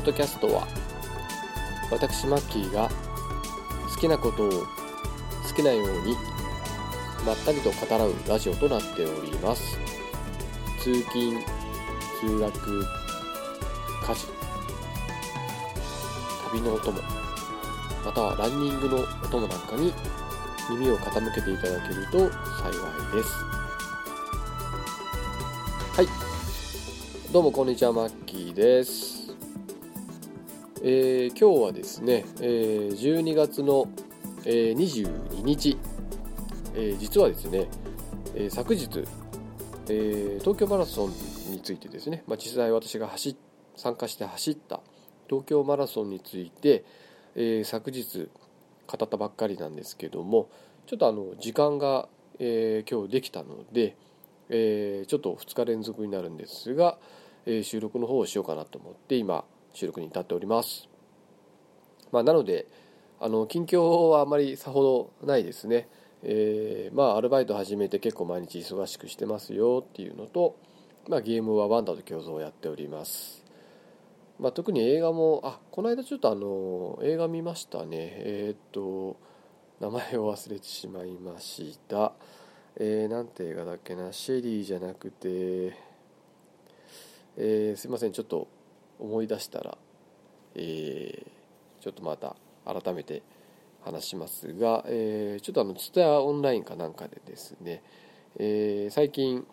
ポッドキャストは私マッキーが好きなことを好きなようにまったりと語らうラジオとなっております。通勤通学家事旅のお供またはランニングのお供なんかに耳を傾けていただけると幸いです。はい。どうもこんにちはマッキーです。えー、今日はですね、えー、12月の、えー、22日、えー、実はですね、えー、昨日、えー、東京マラソンについてですね、まあ、実際私が走参加して走った東京マラソンについて、えー、昨日語ったばっかりなんですけどもちょっとあの時間が、えー、今日できたので、えー、ちょっと2日連続になるんですが、えー、収録の方をしようかなと思って今収録に至っております、まあ、なのであの近況はあまりさほどないですね。えー、まあアルバイト始めて結構毎日忙しくしてますよっていうのと、まあ、ゲームはワンダと共存をやっております。まあ、特に映画もあこの間ちょっとあの映画見ましたね。えー、っと名前を忘れてしまいました。えー、なんて映画だっけな。シェリーじゃなくてえー、すいません。ちょっと思い出したらえー、ちょっとまた改めて話しますが、えー、ちょっとあのツタヤオンラインかなんかでですね、えー、最近、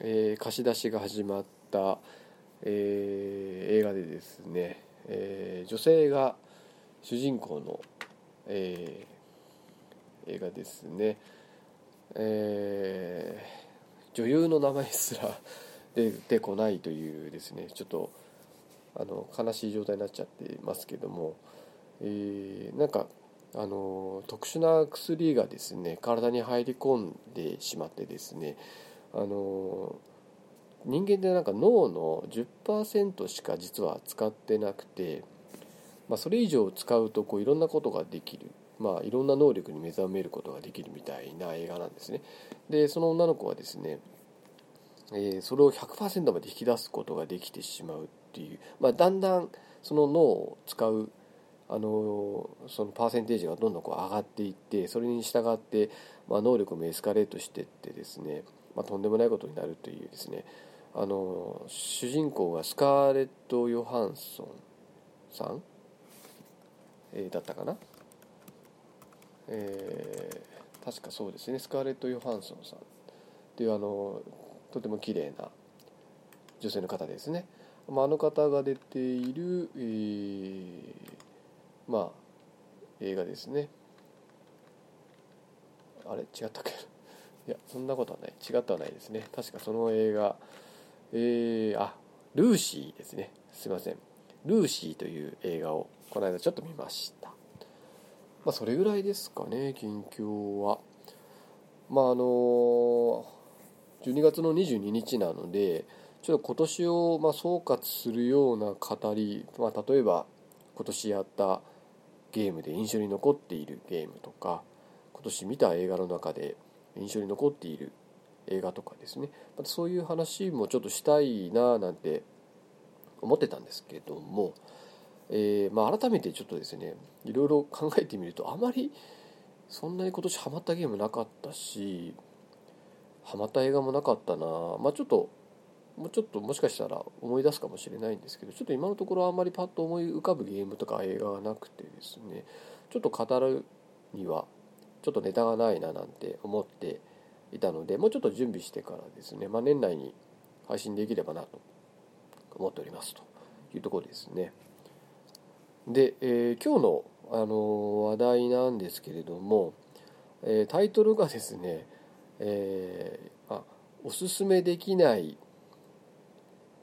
えー、貸し出しが始まったえー、映画でですね、えー、女性が主人公の、えー、映画ですね、え女優の名前すら出てこないというですねちょっとあの悲しい状態になっちゃってますけども、えーなんかあの特殊な薬がですね体に入り込んでしまってですねあの人間ってなんか脳の10%しか実は使ってなくて、まあ、それ以上使うとこういろんなことができる、まあ、いろんな能力に目覚めることができるみたいな映画なんですね。でその女の子はですね、えー、それを100%まで引き出すことができてしまうっていう、まあ、だんだんその脳を使うあのそのパーセンテージがどんどんこう上がっていってそれに従って、まあ、能力もエスカレートしていってですね、まあ、とんでもないことになるというですねあの主人公がスカーレット・ヨハンソンさん、えー、だったかな、えー、確かそうですねスカーレット・ヨハンソンさんっていうあのとても綺麗な女性の方ですね、まあ、あの方が出ている、えー、まあ映画ですね。あれ？違ったっけ？いやそんなことはない。違ったはないですね。確かその映画えー、あルーシーですね。すいません。ルーシーという映画をこの間ちょっと見ました。まあそれぐらいですかね近況は。まああの12月の22日なのでちょっと今年をま総括するような語り、まあ、例えば今年やったゲームで印象に残っているゲームとか今年見た映画の中で印象に残っている映画とかですね。またそういう話もちょっとしたいななんて思ってたんですけども、えー、まあ、改めてちょっとですねいろいろ考えてみるとあまりそんなに今年ハマったゲームなかったしハマった映画もなかったな。まあちょっともうちょっともしかしたら思い出すかもしれないんですけどちょっと今のところあんまりパッと思い浮かぶゲームとか映画がなくてですね。ちょっと語るにはちょっとネタがないななんて思っていたのでもうちょっと準備してからですね、まあ、年内に配信できればなと思っておりますと。いうところですね。で、えー、今日の、あの話題なんですけれども、えー、タイトルがですね、えー、あおすすめできない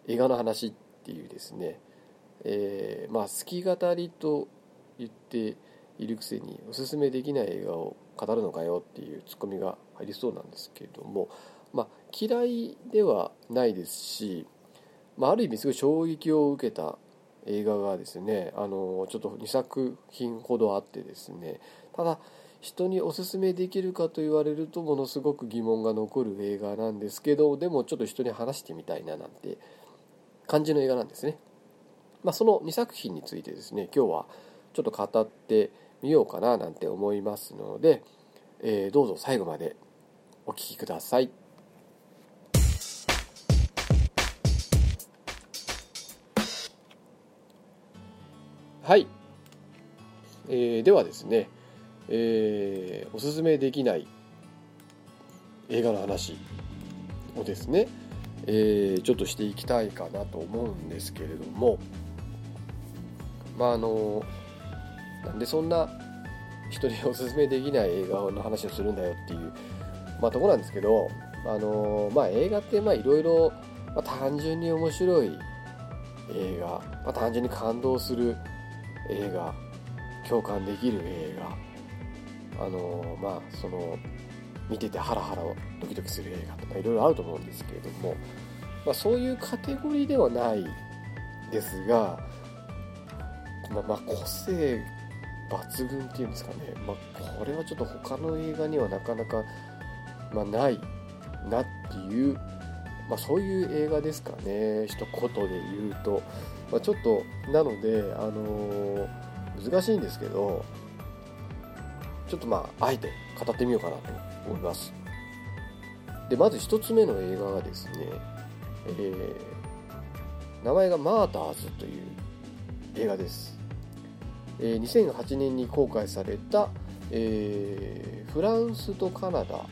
映画の話っていうですね、えー、まあ好き語りと言っているくせにおすすめできない映画を語るのかよっていうツッコミが入りそうなんですけれども、まあ、嫌いではないですし、まあ、ある意味すごい衝撃を受けた映画がですねあのちょっと2作品ほどあってですねただ人におすすめできるかと言われるとものすごく疑問が残る映画なんですけどでもちょっと人に話してみたいななんて感じの映画なんですねまあ、その2作品についてですね今日はちょっと語ってみようかななんて思いますので、えー、どうぞ最後までお聴きください。はい、えー、ではですね、えー、おすすめできない映画の話をですね、えー、ちょっとしていきたいかなと思うんですけれどもまああのなんでそんな人におすすめできない映画の話をするんだよっていう、まあ、とこなんですけどあのまあ映画ってまあいろいろ単純に面白い映画、まあ、単純に感動する映画共感できる映画あのまあその見ててハラハラドキドキする映画とかいろいろあると思うんですけれども、まあ、そういうカテゴリーではないですが、まあ、まあ個性抜群っていうんですかね、まあ、これはちょっと他の映画にはなかなか、まあ、ないなっていう、まあ、そういう映画ですかね。一言で言うと、まあ、ちょっとなので、あのー、難しいんですけどちょっとまああえて語ってみようかなと思います。でまず1つ目の映画がですね、えー、名前が「マーターズ」という映画です、えー、2008年に公開された、えー、フランスとカナダ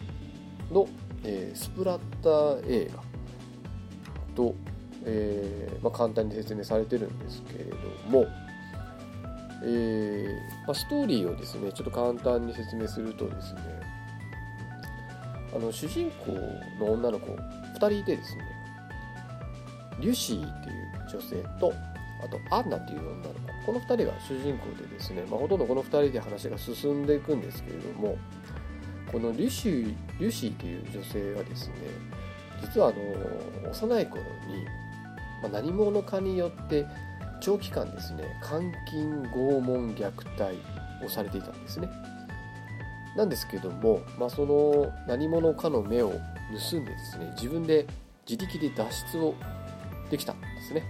の、え、スプラッター映画と、えまあ、簡単に説明されてるんですけれども、えーまあ、ストーリーをですねちょっと簡単に説明するとですねあの主人公の女の子2人いてですねリュシーっていう女性とあとアンナっていう女の子この2人が主人公でですね、まあ、ほとんどこの2人で話が進んでいくんですけれどもこのリュシーリュシーという女性はですね実はあの幼い頃に、まあ、何者かによって長期間ですね監禁拷問虐待をされていたんですね。なんですけども、まあ、その何者かの目を盗んでですね自分で自力で脱出をできたんですね。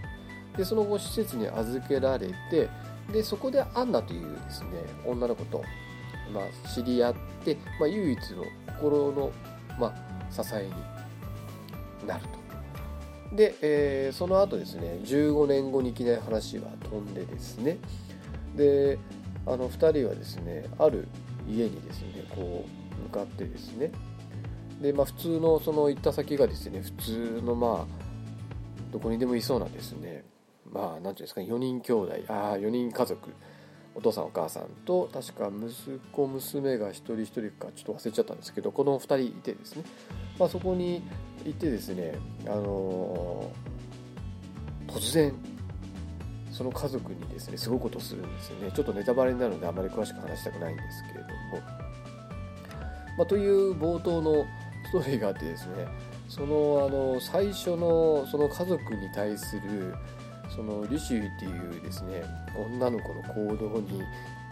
でその後施設に預けられてでそこでアンナというですね女の子と、まあ、知り合って、まあ、唯一の心の、ま、支えになると。で、えー、その後ですね15年後にいきなり話は飛んでですね。であの2人はですねある家にですねこう向かってですね。でまあ普通のその行った先がですね普通のまあどこにでもいそうなですね。まあ何ていうんですか4人兄弟。ああ4人家族。お父さんお母さんと確か息子娘が1人1人かちょっと忘れちゃったんですけどこの2人いてですね、まあ、そこに行ってですねあのー、突然その家族にですねすごいことするんですよね。ちょっとネタバレになるのであまり詳しく話したくないんですけれども、まあ、という冒頭のストーリーがあってですねそのあの最初のその家族に対するそのリシューっていうですね女の子の行動に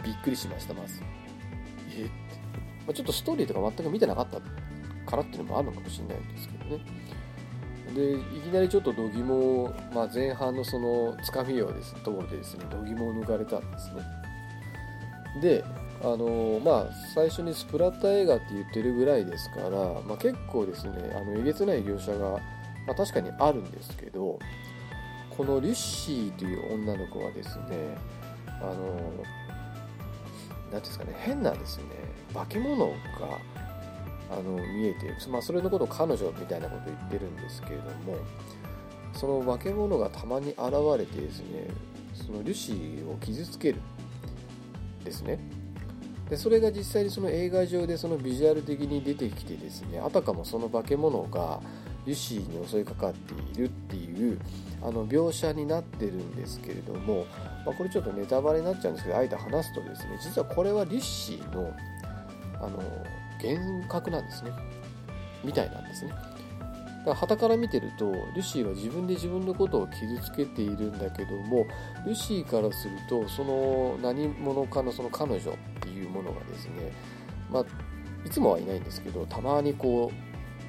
びっくりしましたまず。え？って、ま、ちょっとストーリーとか全く見てなかったからっていうのもあるのかもしれないんですけどね。でいきなりちょっと度肝まあ、前半のそのつかみをですところでですね度肝を抜かれたんですね。であのまあ最初にスプラッタ映画って言ってるぐらいですから、まあ、結構ですねあのえげつない描写が、まあ、確かにあるんですけどこのリュッシーという女の子はですねあの何ですかね変なですね化け物があの見えてまあ、それのことを彼女みたいなことを言ってるんですけれどもその化け物がたまに現れてですねそのリュシーを傷つけるですね。でそれが実際にその映画上でそのビジュアル的に出てきてですねあたかもその化け物がリュシーに襲いかかっているっていうあの描写になってるんですけれども、まあ、これちょっとネタバレになっちゃうんですけどあえて話すとですね実はこれはリッシーのあの幻覚なんですね。みたいなんですね。だからから見てるとルシーは自分で自分のことを傷つけているんだけどもルシーからするとその何者かのその彼女っていうものがですね、まあ、いつもはいないんですけどたまにこう、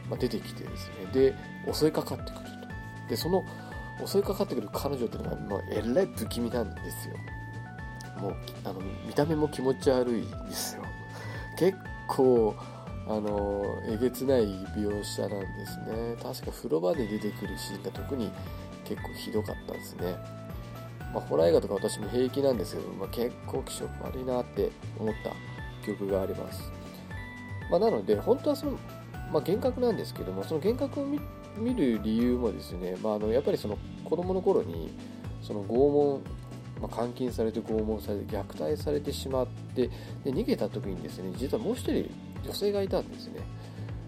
ま、出てきてですね。で襲いかかってくると。でその襲いかかってくる彼女っていうのが、まあ、えらい不気味なんですよ。もうあの見た目も気持ち悪いんですよ。結構あのえげつない描写なんですね。確か風呂場で出てくるシーンが特に結構ひどかったですね。まあ、ホラー映画とか私も平気なんですけど、まあ、結構気色悪いなって思った記憶があります、まあ、なので本当はその、まあ、幻覚なんですけどもその幻覚を見る理由もですね、まあ、あのやっぱりその子供の頃にその拷問まあ、監禁されて拷問されて虐待されてしまってで逃げた時にですね実はもう一人女性がいたんですね。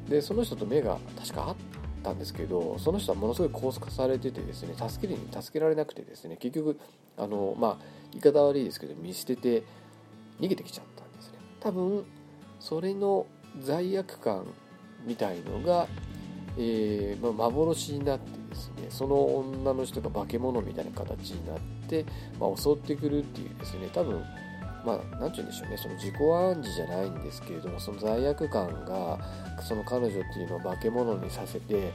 でその人と目が確かあったんですけどその人はものすごい拘束されててですね助けるに助けられなくてですね結局あのまあ言い方悪いですけど見捨てて逃げてきちゃったんですね。多分それの罪悪感みたいのが、えーまあ、幻になってですねその女の人が化け物みたいな形になって、まあ、襲ってくるっていうですね多分まあ何て言うんでしょうねその自己暗示じゃないんですけれどもその罪悪感がその彼女っていうのを化け物にさせて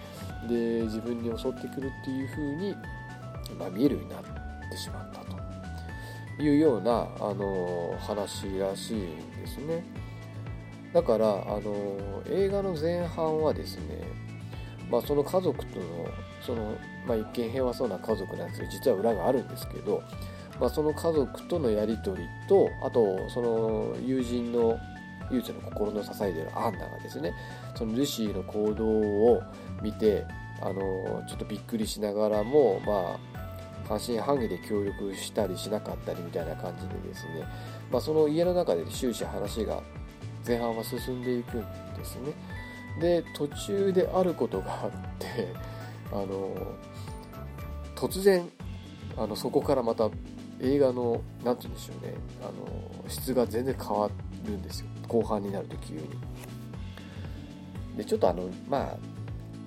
で自分に襲ってくるっていう風に、まあ、見えるようになってしまったというようなあの話らしいんですね。だからあの映画の前半はですね、まあ、その家族とのその、まあ、一見平和そうな家族なんですけど実は裏があるんですけどまあ、その家族とのやり取りとあとその友人の唯一の心の支えであるアンナがですねそのルシーの行動を見てあのちょっとびっくりしながらもまあ半信半疑で協力したりしなかったりみたいな感じでですね、まあ、その家の中で終始話が前半は進んでいくんですね。で途中であることがあって あの突然あのそこからまた映画の何て言うんでしょうね。あの質が全然変わるんですよ。後半になると急に。でちょっとあのま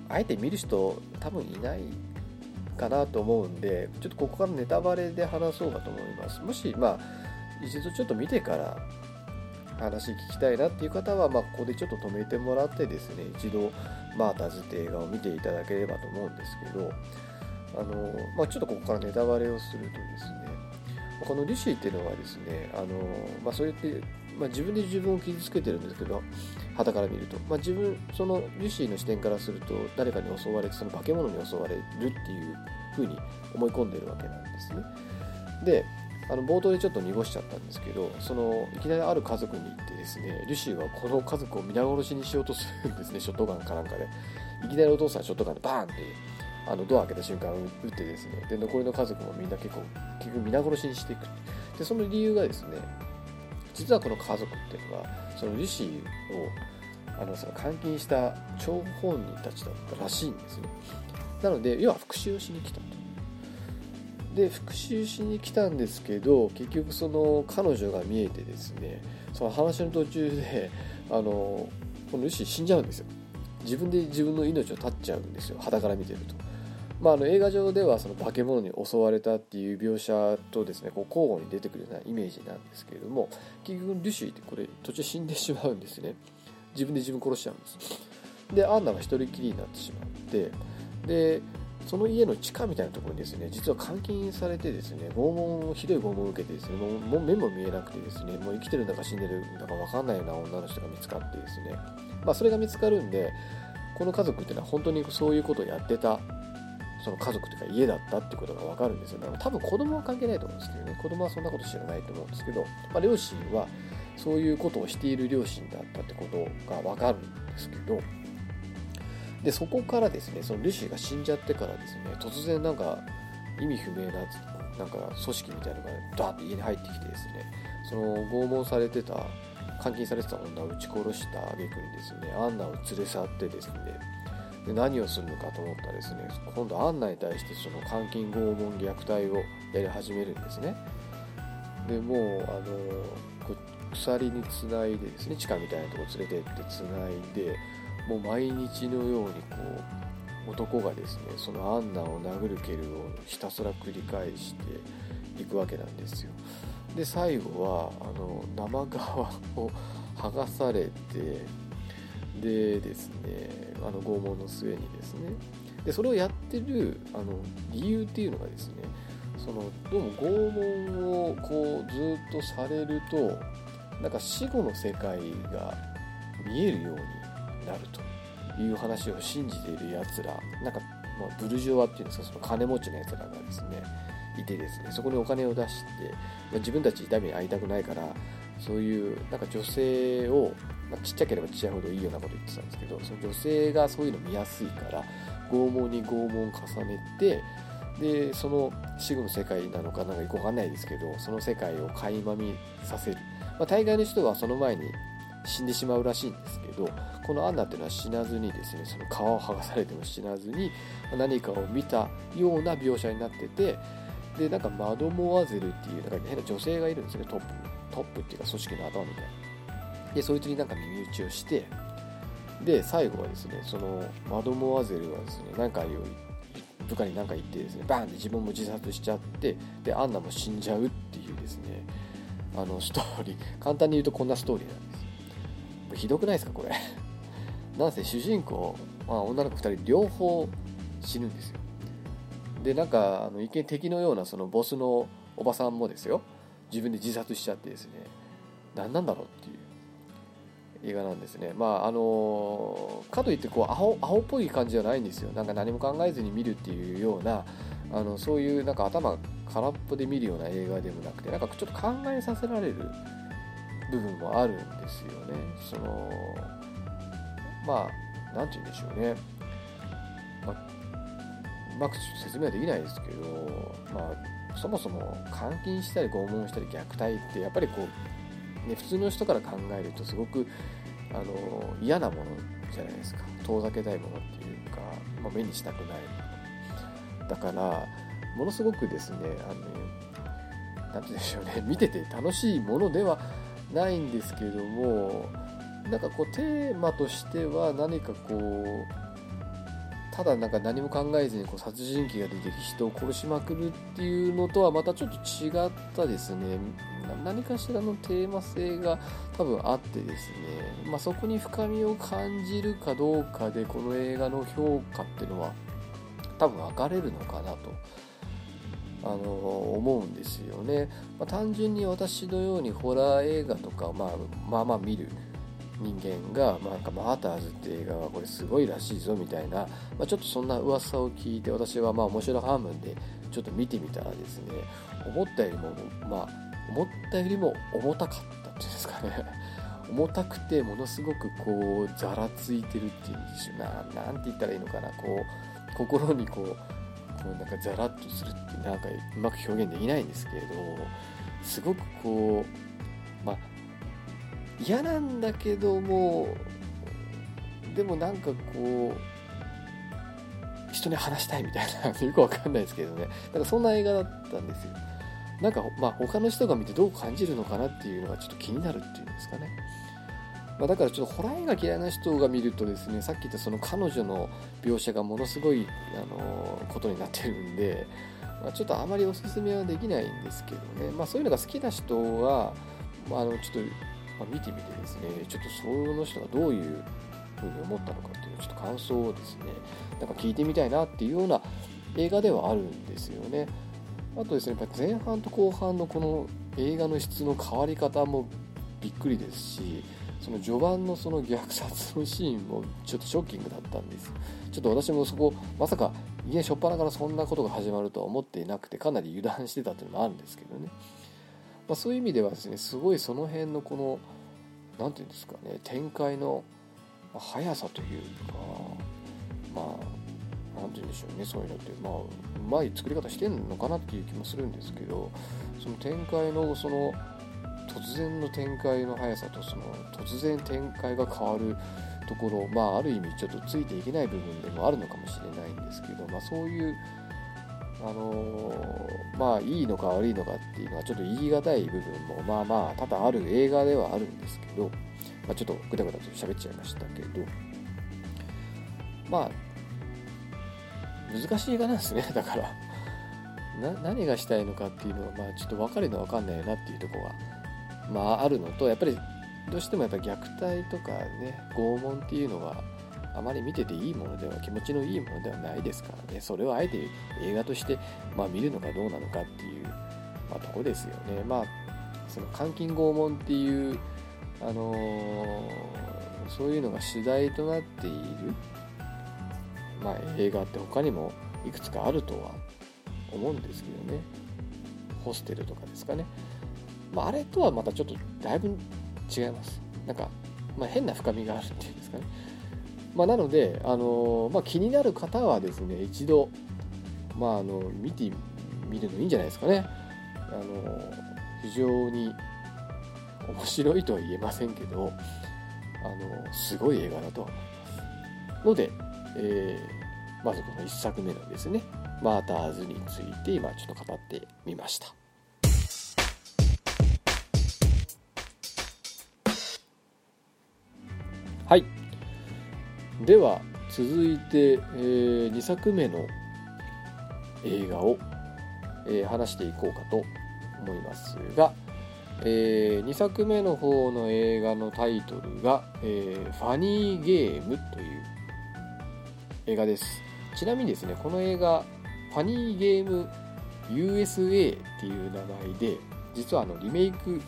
ああえて見る人多分いないかなと思うんでちょっとここからネタバレで話そうかと思います。もしまあ一度ちょっと見てから話聞きたいなっていう方は、まあ、ここでちょっと止めてもらってですね一度マーターズって映画を見ていただければと思うんですけどあの、まあ、ちょっとここからネタバレをするとですねこのリシーっていうのはですねあの、まあ、そうやって、まあ、自分で自分を傷つけてるんですけど旗から見ると、まあ、自分そのリシーの視点からすると誰かに襲われてその化け物に襲われるっていうふうに思い込んでるわけなんですね。であの冒頭でちょっと濁しちゃったんですけどそのいきなりある家族に行ってですねリシーはこの家族を皆殺しにしようとするんですね ショットガンかなんかで。いきなりお父さんショットガンでバーンってあのドア開けた瞬間撃ってですね。で残りの家族もみんな結構結局皆殺しにしていくでその理由がですね実はこの家族っていうのはそのリシーをあのその監禁した張本人たちだったらしいんですね。なので要は復讐をしに来たと。で復讐しに来たんですけど結局その彼女が見えてですねその話の途中であのこのリシー死んじゃうんですよ。自分で自分の命を絶っちゃうんですよ。肌から見てると。まあ、あの映画上ではその化け物に襲われたっていう描写とですねこう交互に出てくるようなイメージなんですけれども結局ルシーってこれ途中死んでしまうんですね。自分で自分殺しちゃうんです。でアンナは一人きりになってしまってでその家の地下みたいなところにですね実は監禁されてですね拷問をひどい拷問を受けてですねもう目も見えなくてですねもう生きてるんだか死んでるんだか分かんないような女の人が見つかってですねまあそれが見つかるんでこの家族っていうのは本当にそういうことをやってたその家族というか家だったってことが分かるんですよ、ね、多分子供は関係ないと思うんですけどね子供はそんなこと知らないと思うんですけど、まあ、両親はそういうことをしている両親だったってことが分かるんですけどでそこからですねそのルシーが死んじゃってからですね突然なんか意味不明ななんか組織みたいなのがダーッと家に入ってきてですねその拷問されてた監禁されてた女を撃ち殺した挙句にですねアンナを連れ去ってですねで何をするのかと思ったらですね今度アンナに対してその監禁拷問虐待をやり始めるんですね。でもうあの鎖につないでですね地下みたいなとこ連れてってつないでもう毎日のようにこう男がですねそのアンナを殴る蹴るをひたすら繰り返していくわけなんですよ。で最後はあの生側を剥がされてでですねあの拷問の末にですね。でそれをやってるあの理由っていうのがですねそのどうも拷問をこうずっとされるとなんか死後の世界が見えるようになるという話を信じているやつらなんか、まあ、ブルジョワっていうんですかその金持ちのやつらがですねいてですねそこにお金を出して、まあ、自分たち痛みに会いたくないからそういうなんか女性を、まあ、ちっちゃければちっちゃいほどいいようなこと言ってたんですけどその女性がそういうの見やすいから拷問に拷問を重ねてでその死後の世界なのかなんかよくわかんないですけどその世界を垣間見させる、まあ、大概の人はその前に死んでしまうらしいんですけどこのアンナっていうのは死なずにですねその皮を剥がされても死なずに何かを見たような描写になっててでなんかマドモアゼルっていうなんか変な女性がいるんですよねトップトップっていうか組織の頭みたいな。でそいつになんか耳打ちをしてで最後はですねそのマドモアゼルはですね何か部下に何か言ってですねバーンって自分も自殺しちゃってでアンナも死んじゃうっていうですねあのストーリー。簡単に言うとこんなストーリーなんでひどくないですかこれ。なんせ主人公、まあ、女の子2人両方死ぬんですよ。でなんかあの一見敵のようなそのボスのおばさんもですよ。自分で自殺しちゃってですね。何なんだろうっていう。映画なんですね。まああのかといってこうアホアホっぽい感じじゃないんですよ。なんか何も考えずに見るっていうようなあのそういうなんか頭空っぽで見るような映画でもなくてなんかちょっと考えさせられる部分もあるんですよね。そのまあ何て言うんでしょうね、まあ、うまく説明はできないですけどまあそもそも監禁したり拷問したり虐待ってやっぱりこう、ね、普通の人から考えるとすごくあの嫌なものじゃないですか。遠ざけたいものっていうか、まあ、目にしたくないもの。だからものすごくですねあの何て言うんでしょうね。見てて楽しいものではないんですけどもなんかこうテーマとしては何かこうただなんか何も考えずにこう殺人鬼が出てき人を殺しまくるっていうのとはまたちょっと違ったですね。何かしらのテーマ性が多分あってですね、まあ、そこに深みを感じるかどうかでこの映画の評価っていうのは多分分かれるのかなとあの思うんですよね、まあ、単純に私のようにホラー映画とか、まあ、まあまあ見る人間が、まあ、なんかマーターズって映画がこれすごいらしいぞみたいな、まあ、ちょっとそんな噂を聞いて私はまあ面白半分でちょっと見てみたらですね思ったよりもまあ思ったよりも重たかったっていうんですかね。重たくてものすごくこうざらついてるっていうんでしょう。ななんて言ったらいいのかな。こう心にこうこうなんかザラッとするってなんかうまく表現できないんですけれどすごくこうまあ嫌なんだけどもでもなんかこう人に話したいみたいなよくわかんないですけどね。なんかそんな映画だったんですよ。なんかまあ他の人が見てどう感じるのかなっていうのがちょっと気になるっていうんですかね、まあ、だからちょっとホラー映画嫌いな人が見るとですねさっき言ったその彼女の描写がものすごいあのことになってるんで、まあ、ちょっとあまりおすすめはできないんですけどね、まあ、そういうのが好きな人は、まあ、あのちょっとまあ、見てみてですねちょっとその人がどういうふうに思ったのかっていうちょっと感想をですねなんか聞いてみたいなっていうような映画ではあるんですよね。あとですねやっぱ前半と後半のこの映画の質の変わり方もびっくりですしその序盤のその虐殺のシーンもちょっとショッキングだったんです。ちょっと私もそこまさかいきなり初っ端からそんなことが始まるとは思っていなくてかなり油断してたっていうのもあるんですけどね。まあ、そういう意味ではですねすごいその辺のこの何て言うんですかね展開の速さというかまあ何て言うんでしょうねそういうのって。まあうまい作り方してんのかなっていう気もするんですけどその展開のその突然の展開の速さとその突然展開が変わるところまあある意味ちょっとついていけない部分でもあるのかもしれないんですけど、まあ、そういうあの、まあいいのか悪いのかっていうのはちょっと言い難い部分もまあまあ多々ある映画ではあるんですけど、まあ、ちょっとぐだぐだと喋っちゃいましたけどまあ難しい映画なんですねだから。何がしたいのかっていうのはまあちょっと分かるのは分かんないなっていうとこがまああるのとやっぱりどうしてもやっぱ虐待とかね拷問っていうのはあまり見てていいものでは気持ちのいいものではないですからね。それをあえて映画として、まあ、見るのかどうなのかっていう、まあ、とこですよね。まあその監禁拷問っていうあのー、そういうのが主題となっている、まあ、映画って他にもいくつかあるとは思うんですけどね。ホステルとかですかね、まあ、あれとはまたちょっとだいぶ違います。なんか、まあ、変な深みがあるっていうんですかね。まあ、なので、あのまあ、気になる方はですね一度、まあ、あの見てみるのいいんじゃないですかね、あの非常に面白いとは言えませんけどあのすごい映画だと思います。ので、えー、まずこの1作目のですねマーターズについて今ちょっと語ってみました。はい。では続いて、えー、2作目の映画を、えー、話していこうかと思いますが、えー、2作目の方の映画のタイトルが、えー、ファニーゲームという映画です。ちなみにですねこの映画ファニーゲーム USA っていう名前で実はあのリメイク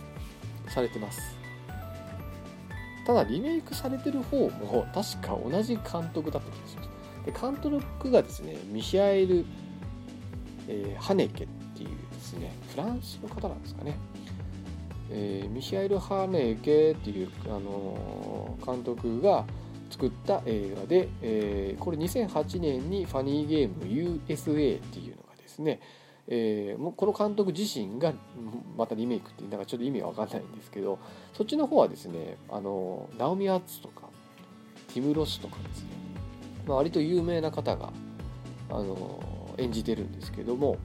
されてます。ただリメイクされてる方も確か同じ監督だった気がします。で監督がですねミシャエル、えー、ハネケっていうですねフランスの方なんですかね。えー、ミシャエル・ハネケっていう、あのー、監督が作った映画で、えー、これ2008年にファニーゲーム USA っていうのがですね、えー、この監督自身がまたリメイクってなんかちょっと意味が分かんないんですけどそっちの方はですねあのナオミ・ワッツとかティム・ロスとかですね、まあ、割と有名な方があの演じてるんですけども、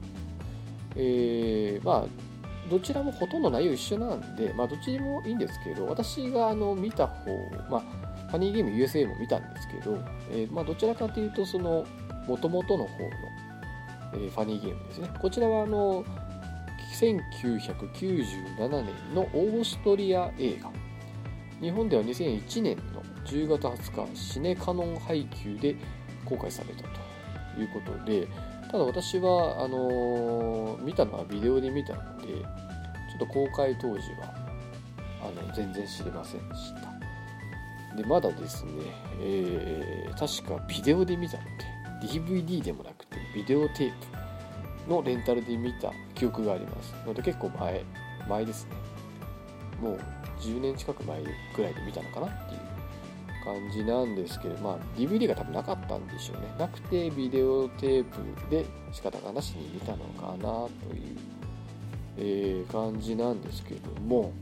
えー、まあどちらもほとんど内容一緒なんで、まあ、どっちでもいいんですけど、私があの見た方、まあ、ファニーゲーム USA も見たんですけど、えー、まあ、どちらかというと、その、もともとの方の、えー、ファニーゲームですね。こちらは、あの、1997年のオーストリア映画。日本では2001年の10月20日、シネカノン配給で公開されたということで、ただ私はあのー、見たのはビデオで見たのでちょっと公開当時はあの全然知りませんでしたでまだですね、えー、確かビデオで見たので DVD でもなくてビデオテープのレンタルで見た記憶がありますので結構前前ですねもう10年近く前ぐらいで見たのかなっていう感じなんですけど、まあ、DVD が多分なかったんでしょうね。なくて、ビデオテープで仕方がなしに見たのかなという、えー、感じなんですけども、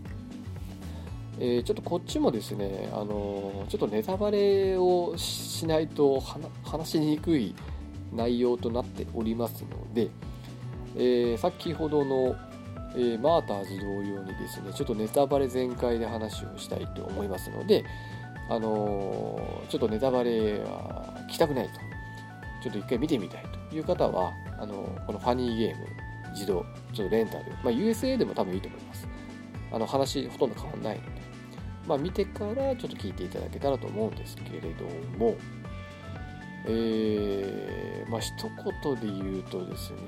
えー、ちょっとこっちもですね、あのー、ちょっとネタバレをしないと話しにくい内容となっておりますので、えー、先ほどの、えマーターズ同様にですね、ちょっとネタバレ全開で話をしたいと思いますので、あのー、ちょっとネタバレは聞きたくないと、ちょっと一回見てみたいという方は、あのー、このファニーゲーム、自動、ちょっとレンタル、まあ、USA でも多分いいと思います。あの話、ほとんど変わんないので、まあ、見てからちょっと聞いていただけたらと思うんですけれども、えー、まあ、一言で言うとですね、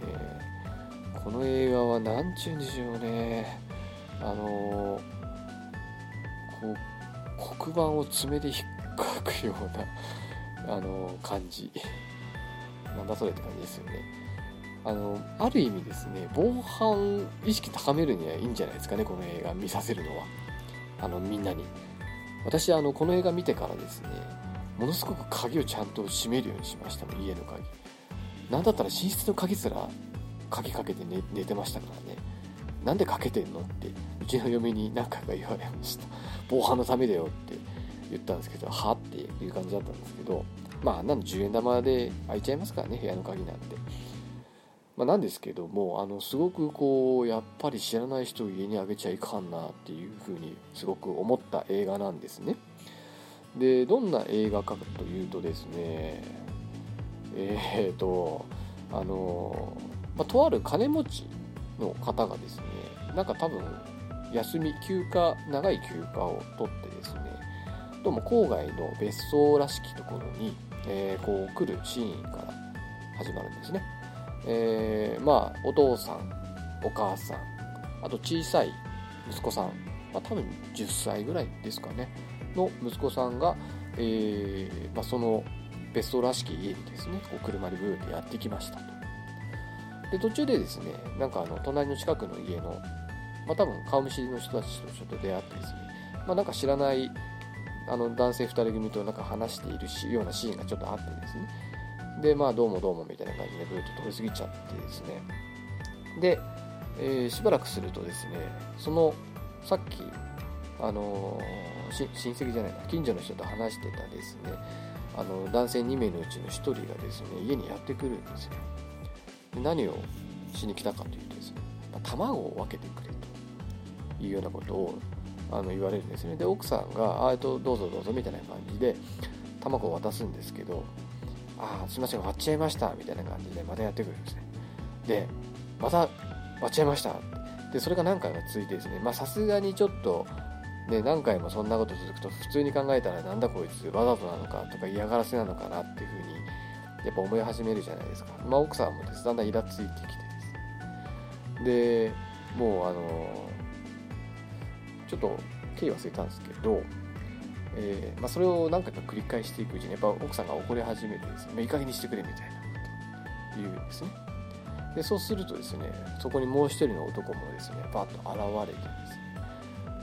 この映画は何ちゅうんでしょうね、あの、こう黒板を爪で引っかくようなあの感じ。なんだそれって感じですよね。あのある意味ですね防犯意識高めるにはいいんじゃないですかねこの映画見させるのは。あのみんなに。私あのこの映画見てからですねものすごく鍵をちゃんと閉めるようにしましたもん家の鍵。なんだったら寝室の鍵すら鍵かけて寝寝てましたからね。なんでかけてんのってうちの嫁に何回か言われました防犯のためだよって言ったんですけどはっていう感じだったんですけどまああんなの10円玉で開いちゃいますからね部屋の鍵なんて。まあ、なんですけどもあのすごくこうやっぱり知らない人を家にあげちゃいかんなっていうふうにすごく思った映画なんですね。でどんな映画かというとですねえっ、ー、とあの、まあ、とある金持ちの方がですねなんか多分休み休暇長い休暇を取ってですねどうも郊外の別荘らしきところに、えー、こう来るシーンから始まるんですね、えー、まあお父さんお母さんあと小さい息子さん、まあ、多分10歳ぐらいですかね。の息子さんが、えーまあ、その別荘らしき家にですねこう車でブーってやってきましたと。で途中でですねなんかあの隣の近くの家のまあ多分顔見知りの人たちとちょっと出会ってですねまあなんか知らないあの男性2人組となんか話しているしようなシーンがちょっとあってですね。でまあどうもどうもみたいな感じでブーと通り過ぎちゃってですね。で、えー、しばらくするとですねそのさっきあのー、親戚じゃないな近所の人と話してたですね。あの男性2名のうちの1人がですね家にやってくるんですよ。で何をしに来たかというとですね卵を分けてくれというようなことをあの言われるんですね。で奥さんが「あとどうぞどうぞ」みたいな感じで卵を渡すんですけど「ああすいません割っちゃいました」みたいな感じでまたやってくるんですね。でまた割っちゃいましたでそれが何回か続いてですねまさすがにちょっとね、何回もそんなこと続くと普通に考えたらなんだこいつわざとなのかとか嫌がらせなのかなっていうふうにやっぱ思い始めるじゃないですか、まあ、奥さんもです。だんだんイラついてきてです。でもうあのちょっと経緯忘れたんですけど、えーまあ、それを何回か繰り返していくうちにやっぱ奥さんが怒り始めてですねいい加減にしてくれみたいなこと言うんですね。でそうするとですねそこにもう一人の男もですねパッと現れてですね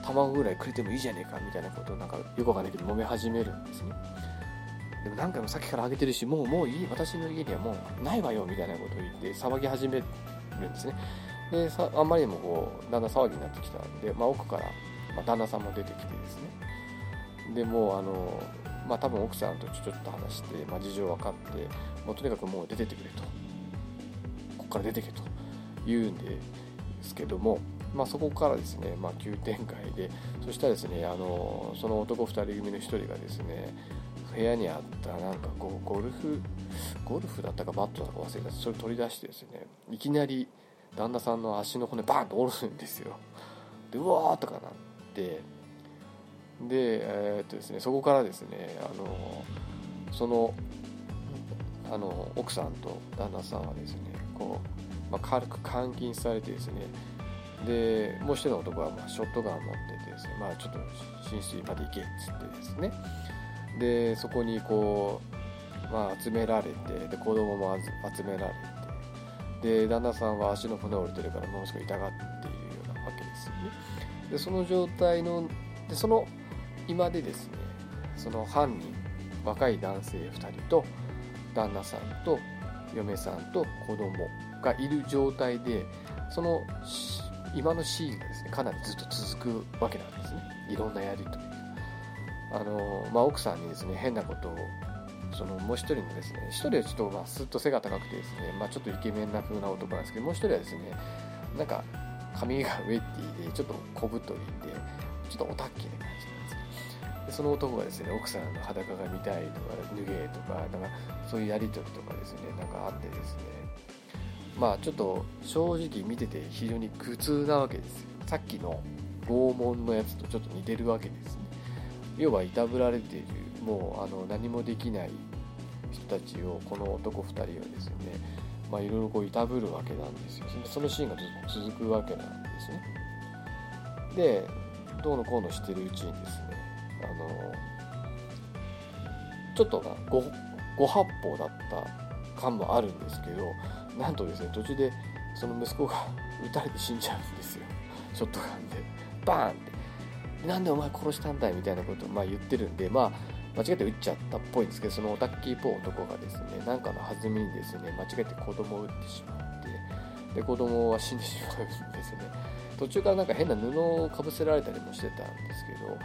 卵ぐらいくれてもいいじゃねえかみたいなことをなんかよくわかんないけど揉め始めるんですね。でも何回もさっきからあげてるしもうもういい私の家にはもうないわよみたいなことを言って騒ぎ始めるんですね。でさあんまりにもこうだんだん騒ぎになってきたんで、まあ、奥から、ま、旦那さんも出てきてですね。でもうあのまあ多分奥さんとちょっと話して、まあ、事情分かってもうとにかくもう出てってくれと。ここから出てけと言うんですけどもまあ、そこからですね、まあ、急展開でそしたらですねあのその男2人組の1人がですね部屋にあったなんかゴゴルフゴルフだったかバットだか忘れたそれ取り出してですねいきなり旦那さんの足の骨バーンと折るんですよ。でうわーとかなってでえー、っとですねそこからですねあのそのあの奥さんと旦那さんはですねこう、まあ、軽く監禁されてですねでもう一人の男はまあショットガンを持っててですね、まあ、ちょっと浸水まで行けっつってですね。でそこにこう、まあ、集められてで子供も集められて。で旦那さんは足の骨折れてるからものすごい痛がっているようなわけですよね。でその状態のでその今でですねその犯人若い男性2人と旦那さんと嫁さんと子供がいる状態でその今のシーンがですねかなりずっと続くわけなんですね。いろんなやりとりあの、まあ、奥さんにですね変なことをそのもう一人のですね一人はちょっとまあスッと背が高くてですね、まあ、ちょっとイケメンな風な男なんですけどもう一人はですねなんか髪がウェッティでちょっと小太りでちょっとオタッキーな感じなんですでその男がですね奥さんの裸が見たいとか脱げとかなんかそういうやり取りとかですねなんかあってですねまあちょっと正直見てて非常に苦痛なわけですよ。さっきの拷問のやつとちょっと似てるわけですね。要はいたぶられているもうあの何もできない人たちをこの男2人はですね。まあいろいろこういたぶるわけなんですよ。そのシーンがずっと続くわけなんですね。でどうのこうのしてるうちにですねあのちょっとなごご発砲だった感もあるんですけどなんとですね途中でその息子が撃たれて死んじゃうんですよ。ショットガンでバーンって。なんでお前殺したんだいみたいなことをまあ言ってるんでまあ間違えて撃っちゃったっぽいんですけどそのオタッキーっぽい男がですね何かの弾みにですね間違えて子供を撃ってしまってで子供は死んでしまうんですね。途中からなんか変な布をかぶせられたりもしてたんですけど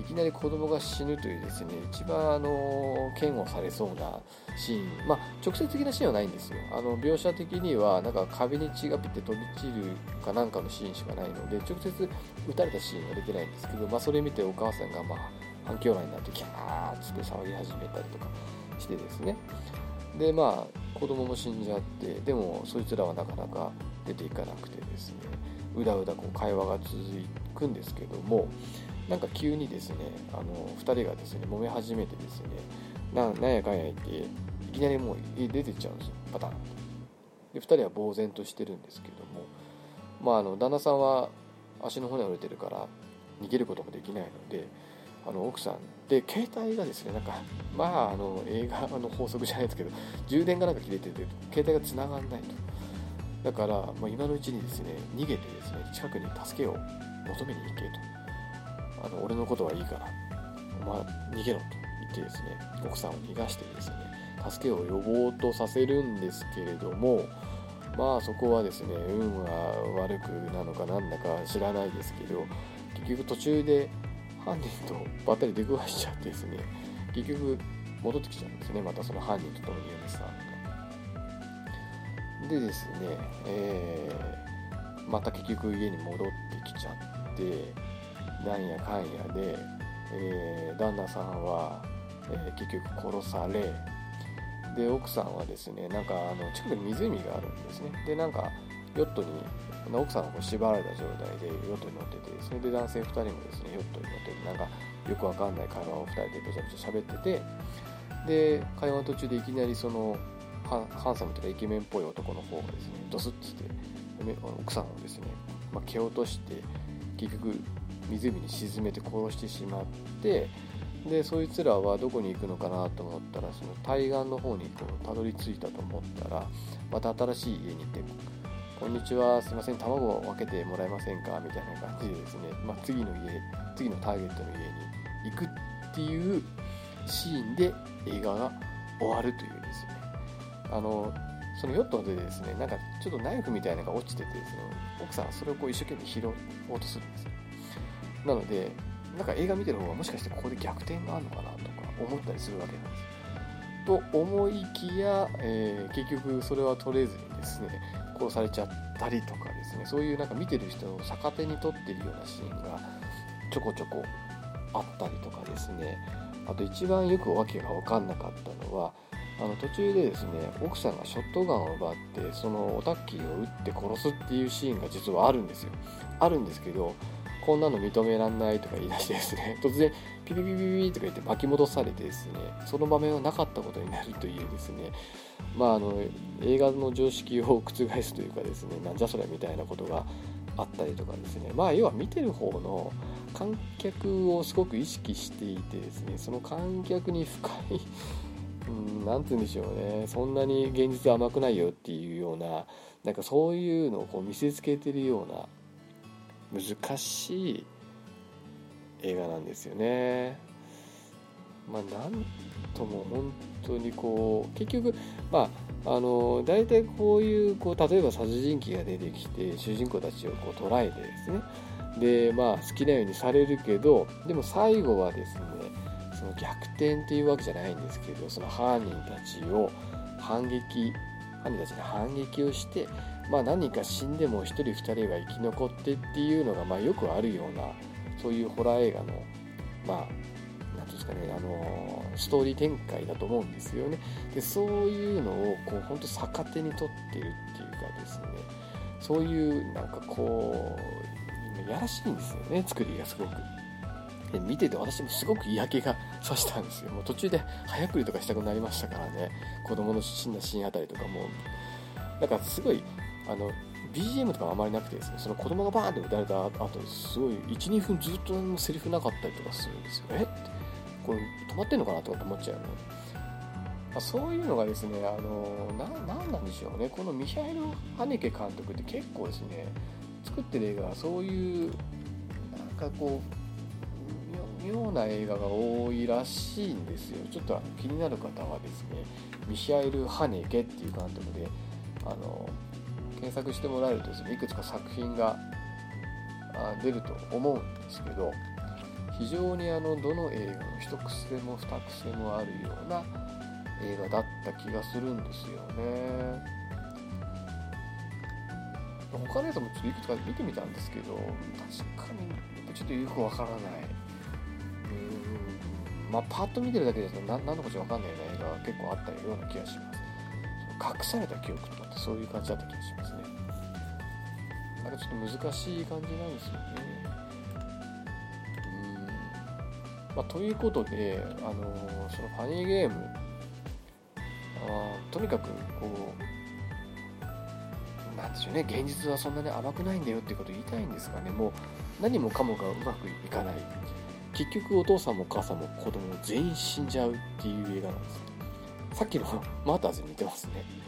いきなり子供が死ぬというですね一番あの嫌悪されそうなシーン。まあ直接的なシーンはないんですよ。あの描写的にはなんか壁に血がピッて飛び散るかなんかのシーンしかないので直接撃たれたシーンは出てないんですけど、まあ、それ見てお母さんがまあ反響来になってキャーッつって騒ぎ始めたりとかしてですね。でまあ子供も死んじゃってでもそいつらはなかなか出ていかなくてですねうだうだこう会話が続くんですけどもなんか急にですねあの2人がですね揉め始めてですねななんやかんや言っていきなりもう家出てっちゃうんですよパターン。で2人は呆然としてるんですけどもまああの旦那さんは足の骨折れてるから逃げることもできないのであの奥さんで携帯がですねなんかまああの映画の法則じゃないですけど充電がなんか切れてて携帯が繋がんないと。だから、まあ、今のうちにですね逃げてですね近くに助けを求めに行けと。あの俺のことはいいからお前逃げろと言ってですね奥さんを逃がしてですね助けを呼ぼうとさせるんですけれどもまあそこはですね運が悪くなのかなんだか知らないですけど結局途中で犯人とばったり出くわしちゃってですね結局戻ってきちゃうんですねまたその犯人と共に嫁さんが。でですね、えー、また結局家に戻ってきちゃってなんやかんやで、えー、旦那さんは、えー、結局殺されで奥さんはですねなんかあの近くに湖があるんですね。でなんかヨットに奥さんがこう縛られた状態でヨットに乗っててですね。で男性2人もですねヨットに乗っててなんかよくわかんない会話を2人でべちゃべちゃ喋っててで会話の途中でいきなりそのハンサムというかイケメンっぽい男の方がですねドスッとして奥さんをですね、まあ、蹴落として結局湖に沈めて殺してしまってでそいつらはどこに行くのかなと思ったらその対岸の方にこうたどり着いたと思ったらまた新しい家に行って「こんにちはすいません卵を分けてもらえませんか?」みたいな感じでですね、まあ、次の家次のターゲットの家に行くっていうシーンで映画が終わるというですねあのそのヨットでですねなんかちょっとナイフみたいなのが落ちててですね奥さんはそれをこう一生懸命拾おうとするんですよなのでなんか映画見てる方がもしかしてここで逆転があるのかなとか思ったりするわけなんです。と思いきや、えー、結局それは取れずにですね殺されちゃったりとかですねそういうなんか見てる人を逆手に取ってるようなシーンがちょこちょこあったりとかですねあと一番よく訳が分かんなかったのはあの途中でですね奥さんがショットガンを奪ってそのオタッキーを撃って殺すっていうシーンが実はあるんですよあるんですけどこんなの認めらんないとか言い出してですね、突然ピピピピピとか言って巻き戻されてですね、その場面はなかったことになるというですね、まああの、映画の常識を覆すというかですね、なんじゃそれみたいなことがあったりとかですね、まあ要は見てる方の観客をすごく意識していてですね、その観客に深い うん、なんて言うんでしょうね、そんなに現実甘くないよっていうような、なんかそういうのをこう見せつけてるような難しい映画なんですよね。まあ、なんとも本当にこう結局まああの大体こういうこう例えば殺人鬼が出てきて主人公たちをこう捉えてですねでまあ好きなようにされるけどでも最後はですねその逆転っていうわけじゃないんですけどその犯人たちを反撃犯人たちが反撃をしてまあ、何か死んでも1人2人が生き残ってっていうのが、まあ、よくあるようなそういうホラー映画のまあ何んですかねあのストーリー展開だと思うんですよね。でそういうのをこう本当逆手に取ってるっていうかですね。そういうなんかこうやらしいんですよね作りがすごく。で見てて私もすごく嫌気がさしたんですよ。もう途中で早送りとかしたくなりましたからね。子供の死んだシーンあたりとかも。なんかすごいあの BGM とかあまりなくてですねその子供がバーンって撃たれた後すごい12分ずっとセリフなかったりとかするんですよ。え？ってこれ止まってんのかなとかって思っちゃうね、まあ、そういうのがですねあのななんなんでしょうね。このミハイル・ハネケ監督って結構ですね作ってる映画はそういうなんかこう妙な映画が多いらしいんですよ。ちょっと気になる方はですねミシャイル・ハネケっていう監督であの検索してもらえるとですねいくつか作品が出ると思うんですけど非常にあのどの映画も一癖も二癖もあるような映画だった気がするんですよね。他のやつもちょっといくつか見てみたんですけど確かにちょっとよくわからない。うん。まあパッと見てるだけですと何のこっちゃわかんないような映画が結構あったような気がします。隠された記憶とか。ってそういう感じだった気がしますね。なんかちょっと難しい感じなんですよね。うん。まあ、ということで、あのそのファニーゲーム。あとにかくこうなんでしょうね。現実はそんなに甘くないんだよっていうことを言いたいんですかね。もう何もかもがうまくいかない。結局お父さんもお母さんも子供も全員死んじゃうっていう映画なんですさっきの マーターズに似てますね。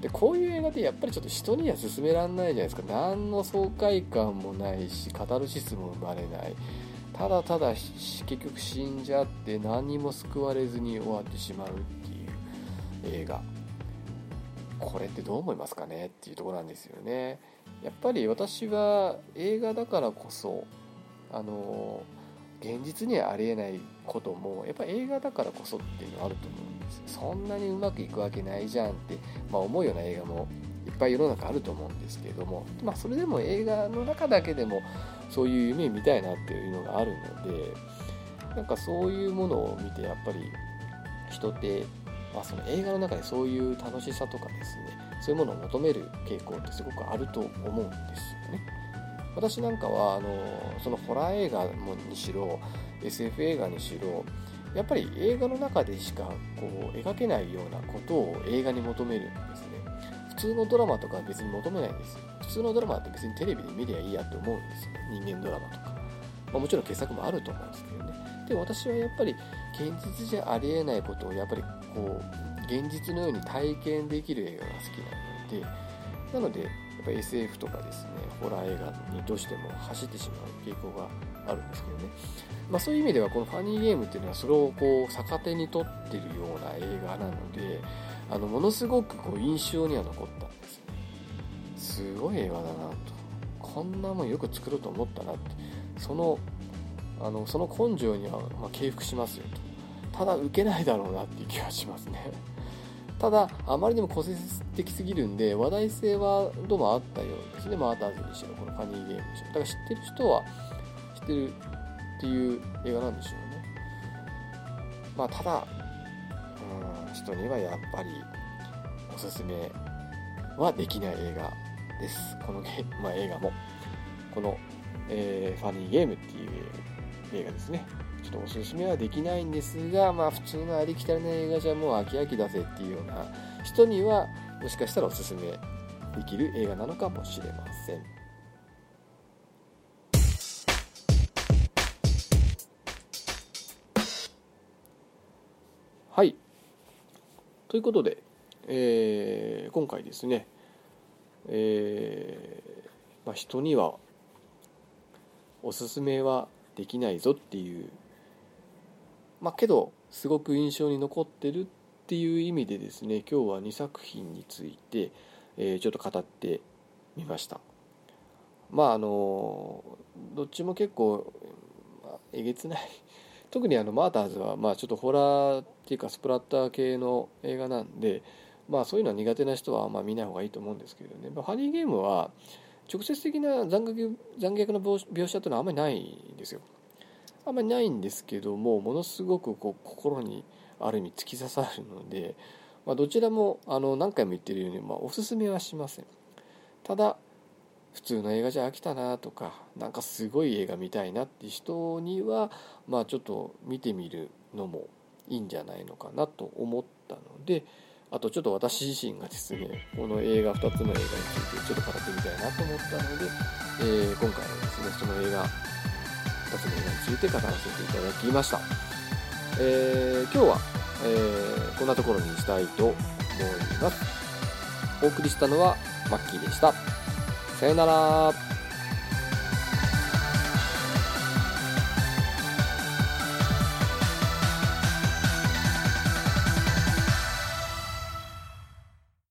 でこういう映画ってやっぱりちょっと人には勧められないじゃないですか。何の爽快感もないしカタルシスも生まれない。ただただ結局死んじゃって何も救われずに終わってしまうっていう映画。これってどう思いますかねっていうとこなんですよね。やっぱり私は映画だからこそあの現実にはありえないこともやっぱ映画だからこそっていうのはあると思うんですそんなにうまくいくわけないじゃんって、まあ、思うような映画もいっぱい世の中あると思うんですけれども、まあ、それでも映画の中だけでもそういう夢見たいなっていうのがあるのでなんかそういうものを見てやっぱり人って、まあ、その映画の中でそういう楽しさとかですねそういうものを求める傾向ってすごくあると思うんですよね。私なんかはあのそのホラー映画にしろ SF 映画にしろやっぱり映画の中でしかこう描けないようなことを映画に求めるんですね。普通のドラマとかは別に求めないんです普通のドラマって別にテレビで見りゃいいやって思うんですよ。人間ドラマとか、まあ、もちろん傑作もあると思うんですけどね。で私はやっぱり現実じゃありえないことをやっぱりこう現実のように体験できる映画が好きなので。なのでやっぱ SF とかですねホラー映画にどうしても走ってしまう傾向があるんですけどね、まあ、そういう意味ではこのファニーゲームっていうのはそれをこう逆手に取ってるような映画なのであのものすごくこう印象には残った。んですねすごい映画だなと。こんなもんよく作ろうと思ったなって。そのあのその根性にはま敬服しますよと。ただ受けないだろうなっていう気がしますね。ただあまりにも個性的すぎるんで話題性はどうもあったようですね。マーターズにしろこのファニーゲームにしろ。だから知ってる人はってるっていう映画なんでしょうね。まあただうん人にはやっぱりおすすめはできない映画です。このゲ、まあ、映画も。この、えー、ファニーゲームっていう映画ですね。ちょっとおすすめはできないんですが、まあ普通のありきたりな映画じゃもう飽き飽きだぜっていうような人にはもしかしたらおすすめできる映画なのかもしれません。はい。ということで、えー、今回ですね、えーまあ、人にはおすすめはできないぞっていうまあ、けどすごく印象に残ってるっていう意味でですね今日は2作品について、えー、ちょっと語ってみましたまああのどっちも結構、えげつない特にあのマーターズはまあちょっとホラーっていうかスプラッター系の映画なんでまあそういうのは苦手な人はあんま見ない方がいいと思うんですけどね、まあ、ハニーゲームは直接的な残虐残虐な描写っていうのはあんまりないんですよ。あんまりないんですけどもものすごくこう心にある意味突き刺さるので、まあ、どちらもあの何回も言ってるように、まあ、おすすめはしません。ただ普通の映画じゃ飽きたなとかなんかすごい映画見たいなって人にはまあちょっと見てみるのもいいんじゃないのかなと思ったのであとちょっと私自身がですねこの映画2つの映画についてちょっと語ってみたいなと思ったので、えー、今回はですねその映画2つの映画について語らせていただきました、えー、今日は、えー、こんなところにしたいと思います。お送りしたのはマッキーでした。さよなら。